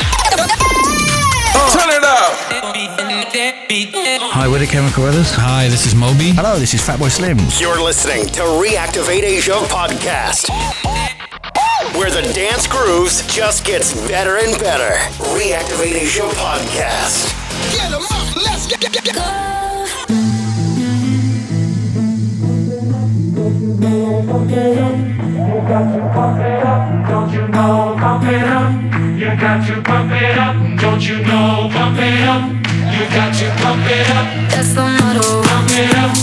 Turn it up. Hi, we're the Chemical Brothers. Hi, this is Moby. Hello, this is Fatboy Slims. You're listening to Reactivate Asia podcast, where the dance grooves just gets better and better. Reactivate Asia podcast. Up. Let's get, get, get. You got to pump it up. Don't you know, pump it up. You got to pump it up. Don't you know, pump it up. You got to pump it up. That's the motto. Pump it up.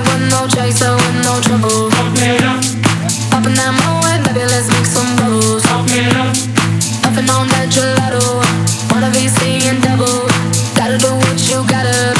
With no with no trouble. Pump it up. That baby, let's make some bubbles. Pump it up. On that gelato. Wanna be double. Gotta do what you gotta.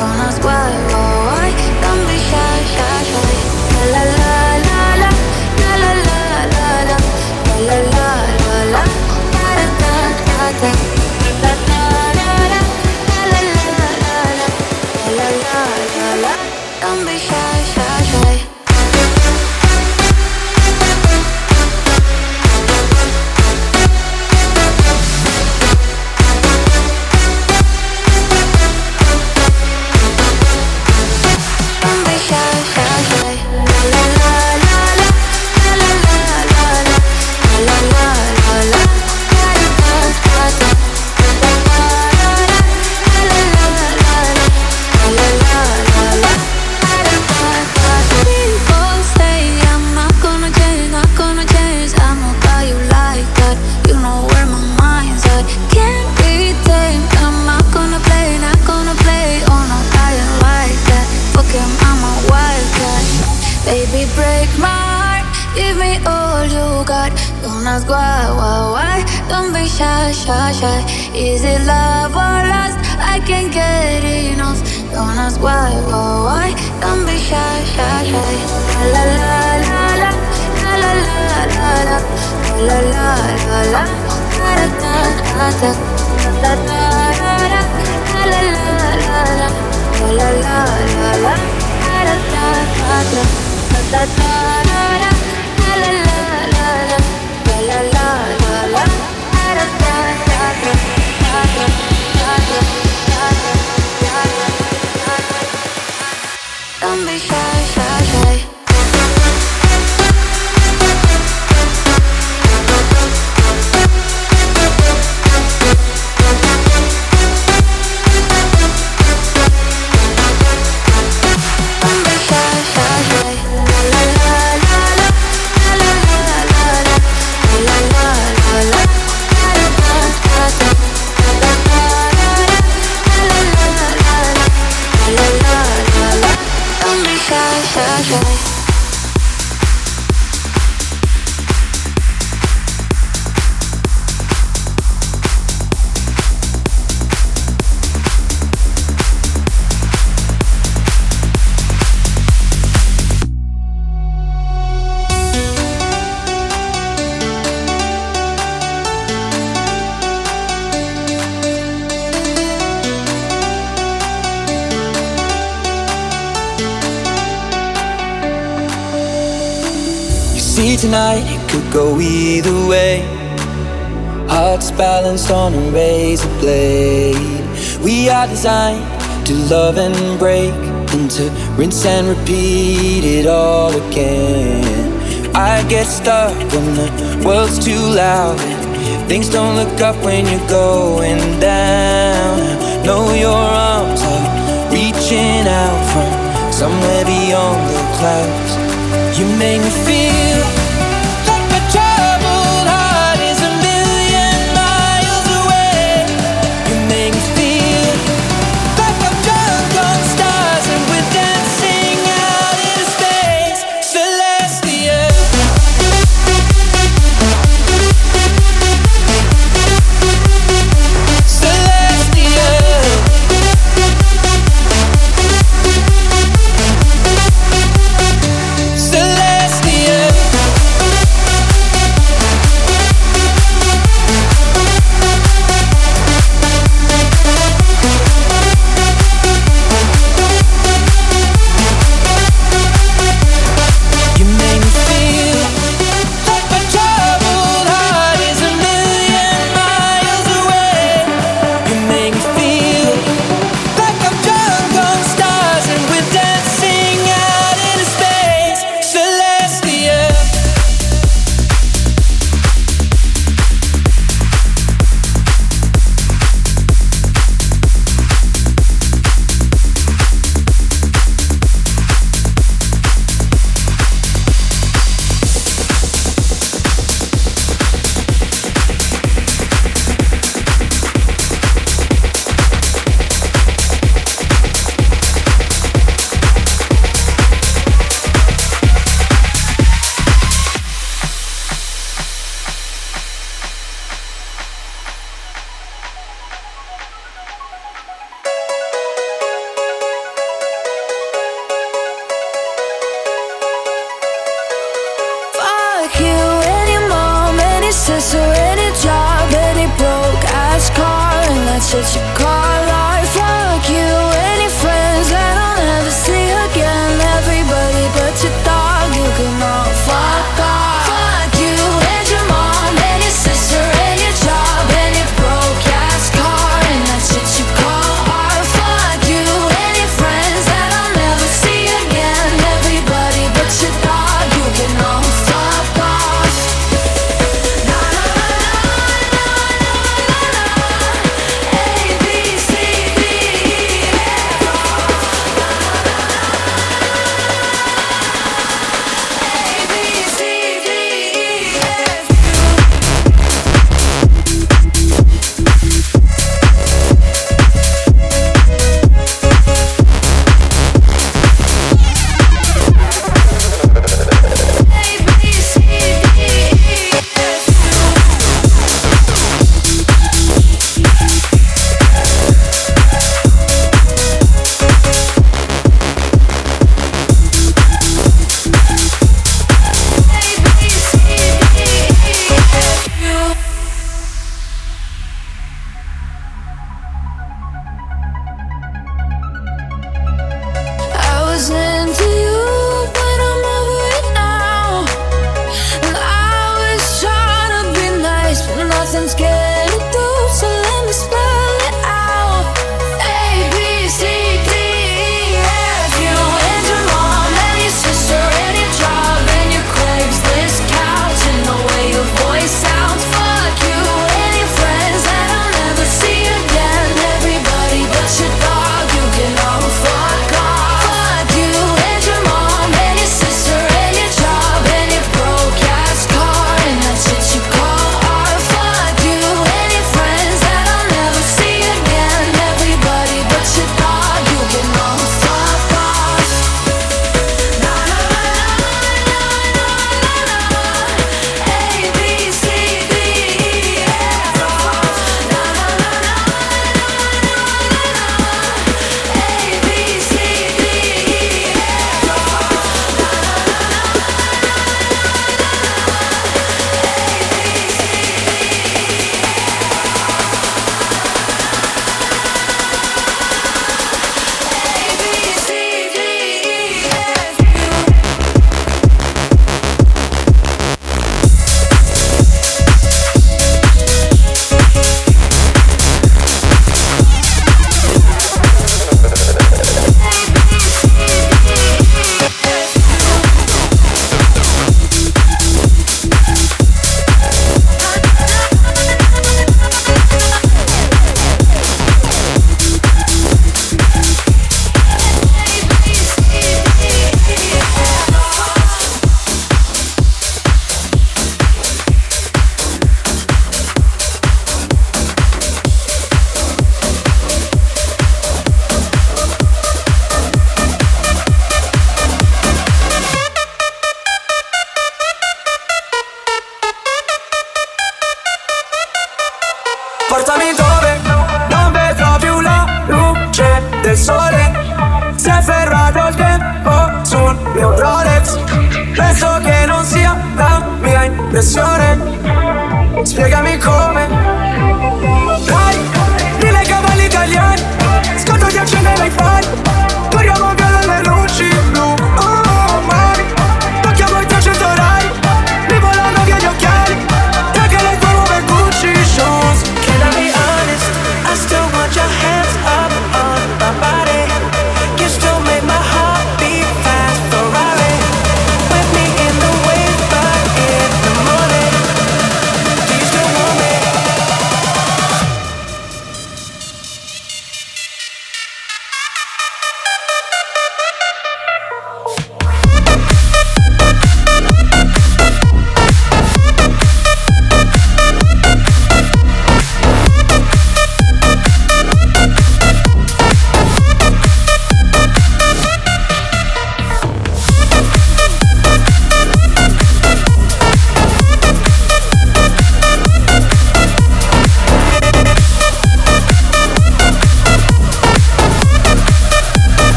on us, why, why, why? Shy, shy. Is it love or lust? I can't get enough. Don't ask why, why, why. Don't be shy, shy, shy. La la la la la la la la la la la la la da da da da da da da da la la la la la la la la la da da da da da da da da Don't be shy, shy, shy. Razor blade. We are designed to love and break, and to rinse and repeat it all again. I get stuck when the world's too loud. Things don't look up when you're going down. Know your arms are reaching out from somewhere beyond the clouds. You make me feel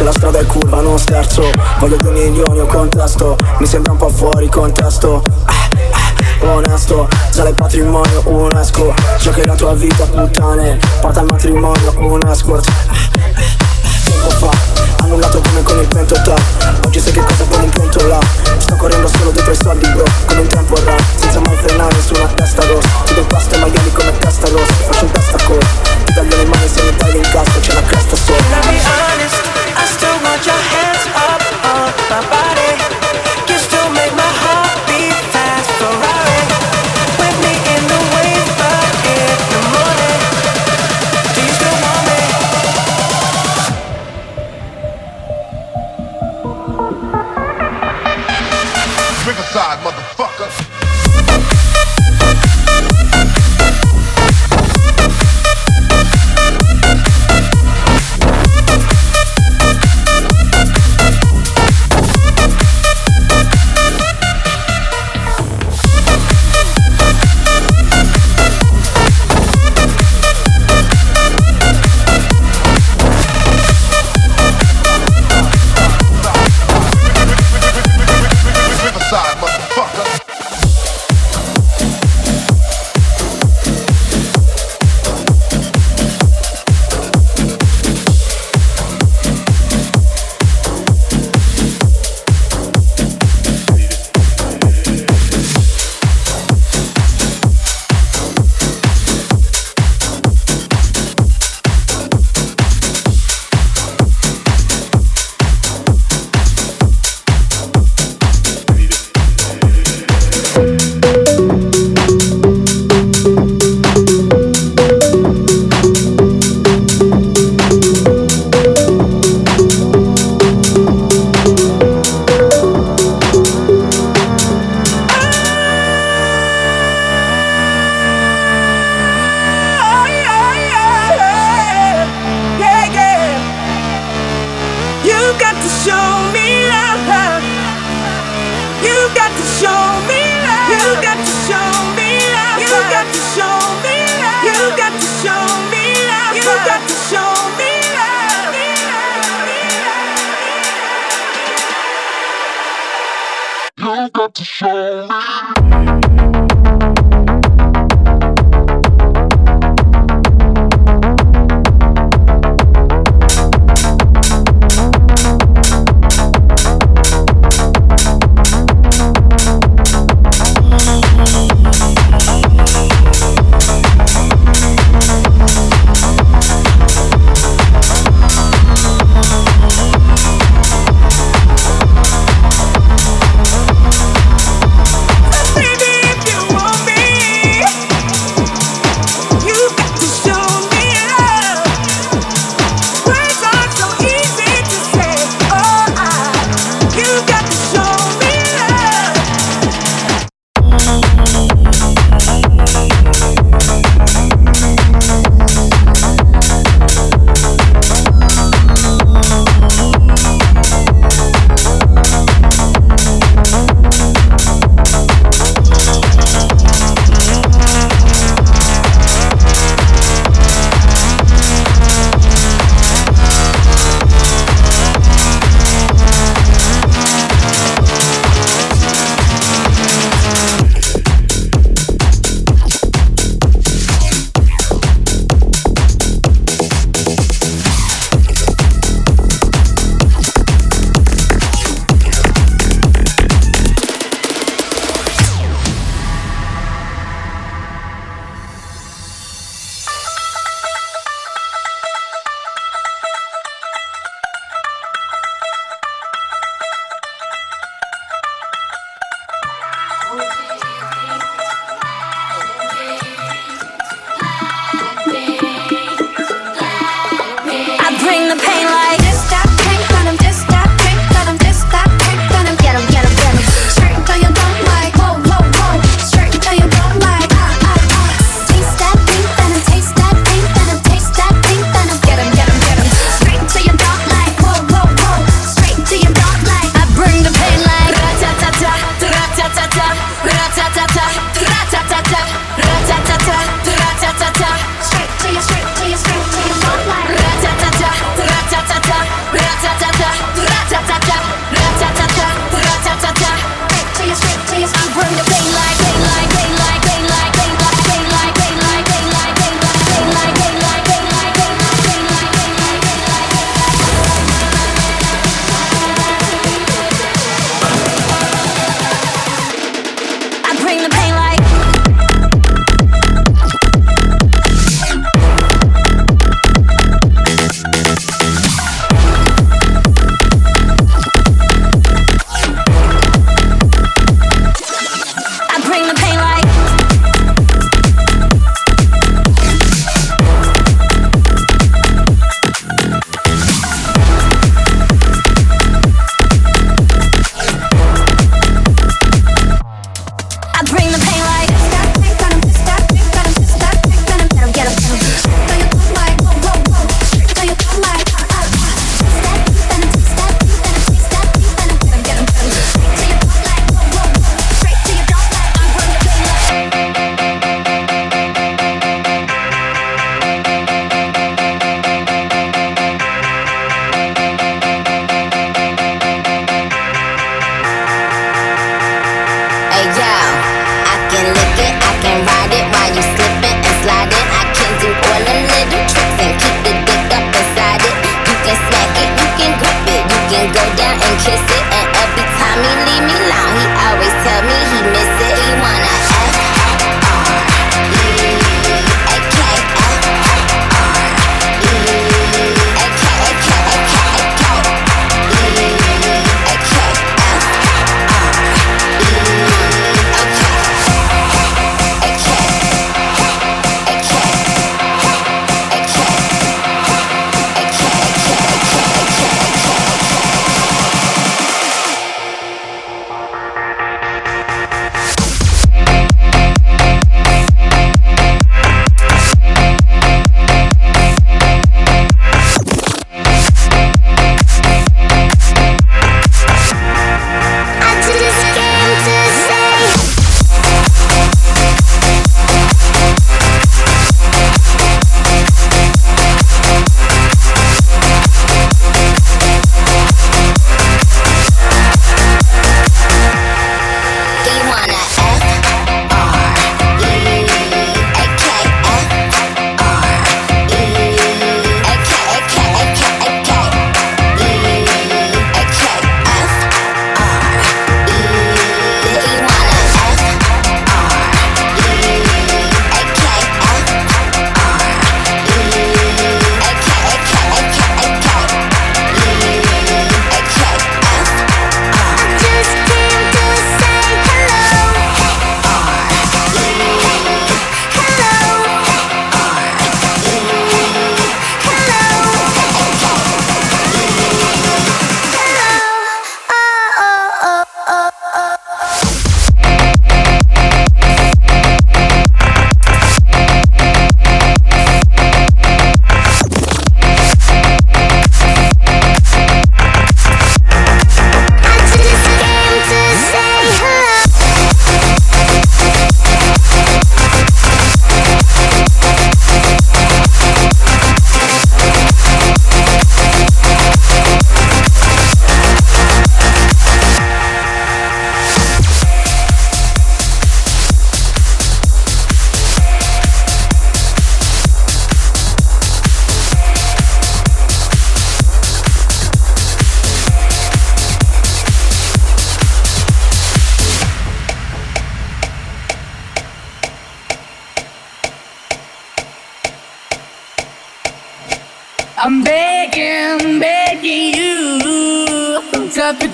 se la strada è curva non sterzo Voglio due milioni o contesto Mi sembra un po' fuori contesto ah, ah, Onesto, sale il patrimonio UNESCO. Giochi la tua vita puttane. Porta al matrimonio un escort ah, ah, Tempo fa, annullato come con il pentotà Oggi sai che cosa vuole in pentola Sto correndo solo dietro i soldi bro Come un tempo run, senza mai frenare su una testa rossa. Ti do pasta e maiali come testa rossa. Faccio un testa col Ti taglio le mani se mi tagli in cazzo C'è la cresta sopra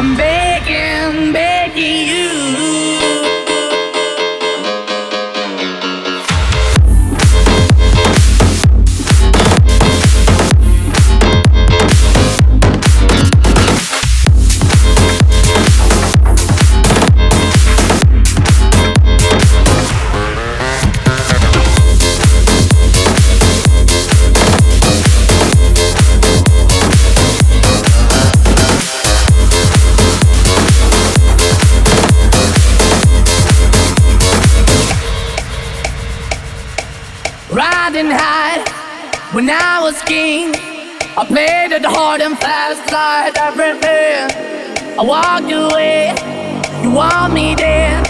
I'm begging, fast. I walked away, you want me there.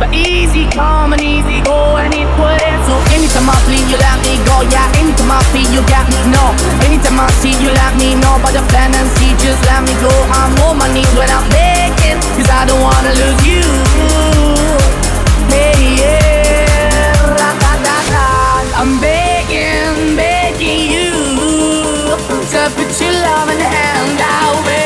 But easy come and easy go, and it wouldn't. So anytime I flee, you let me go. Yeah, anytime I feel, you got me. No, anytime I see, you let me know. But the plan and see, just let me go. I'm on my knees when I'm begging, cause I don't wanna lose you. Hey, yeah, la, la, la. I'm begging, put your loving hand out,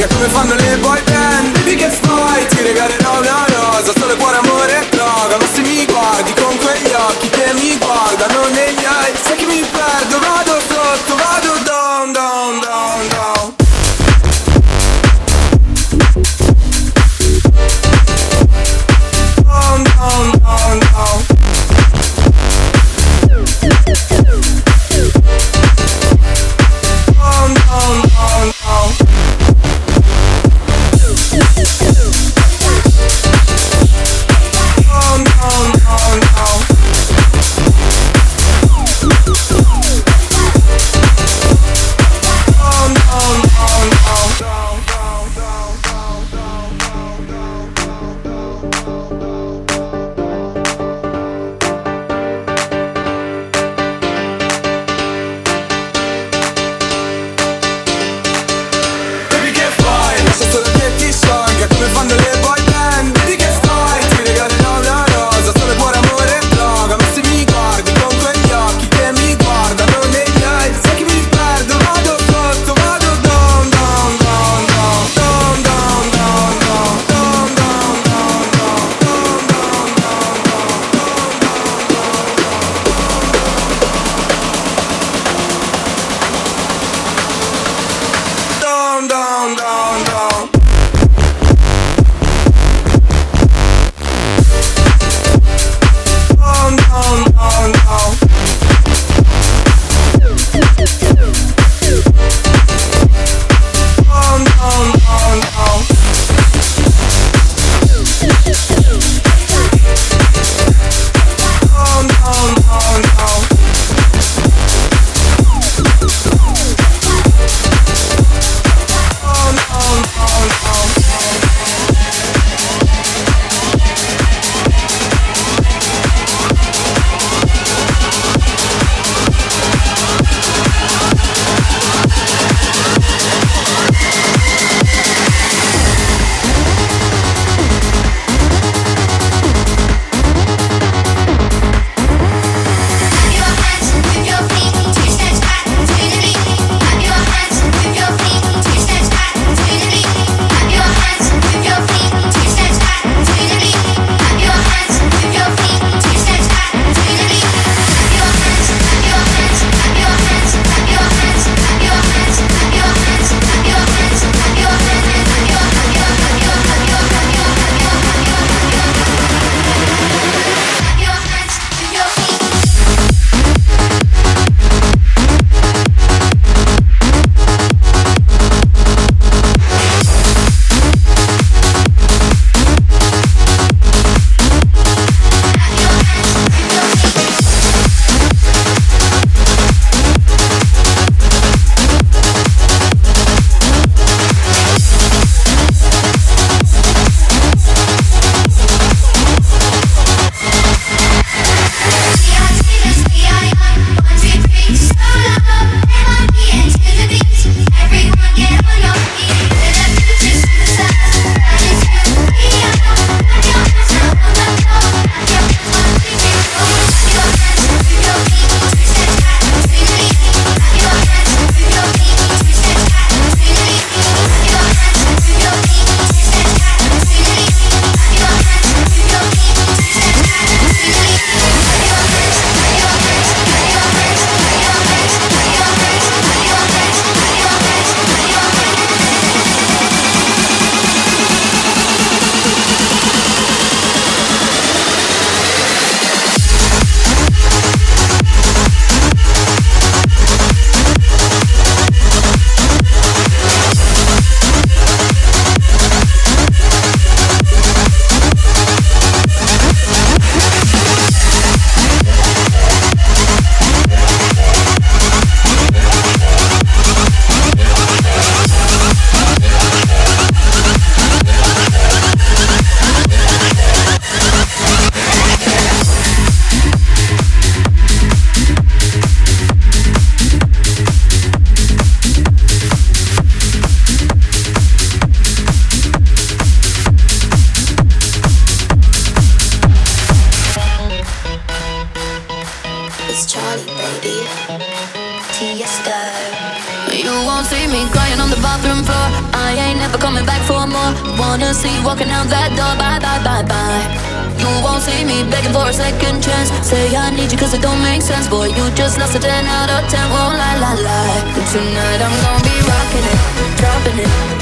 Io come me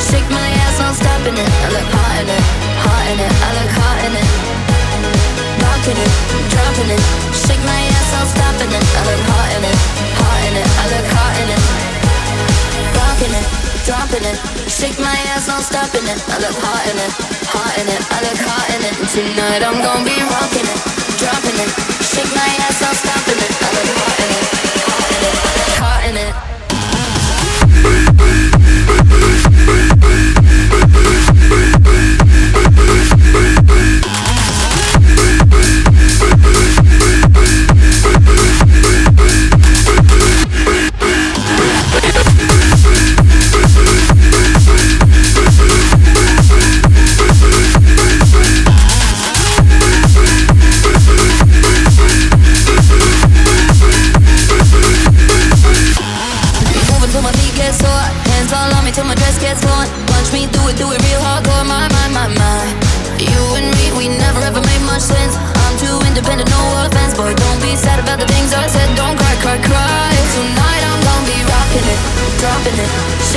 Shake my ass, I'm stopping it. I look hot in it, hot in it. I look hot in it. Rocking it, dropping it. Shake my ass, I'm stopping it. I look hot in it, hot in it. I look hot in it. Rocking it, dropping it. Shake my ass, I'm stopping it. I look hot in it, hot in it. I look hot in it. Tonight I'm gonna be rocking it, dropping it. Shake my ass, I'm stopping it. I look hot in it, hot in it. I look hot in it.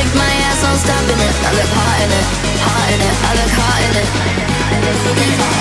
shake my ass, I'm stopping it. I look hot in it, hot in it, I look hot in it.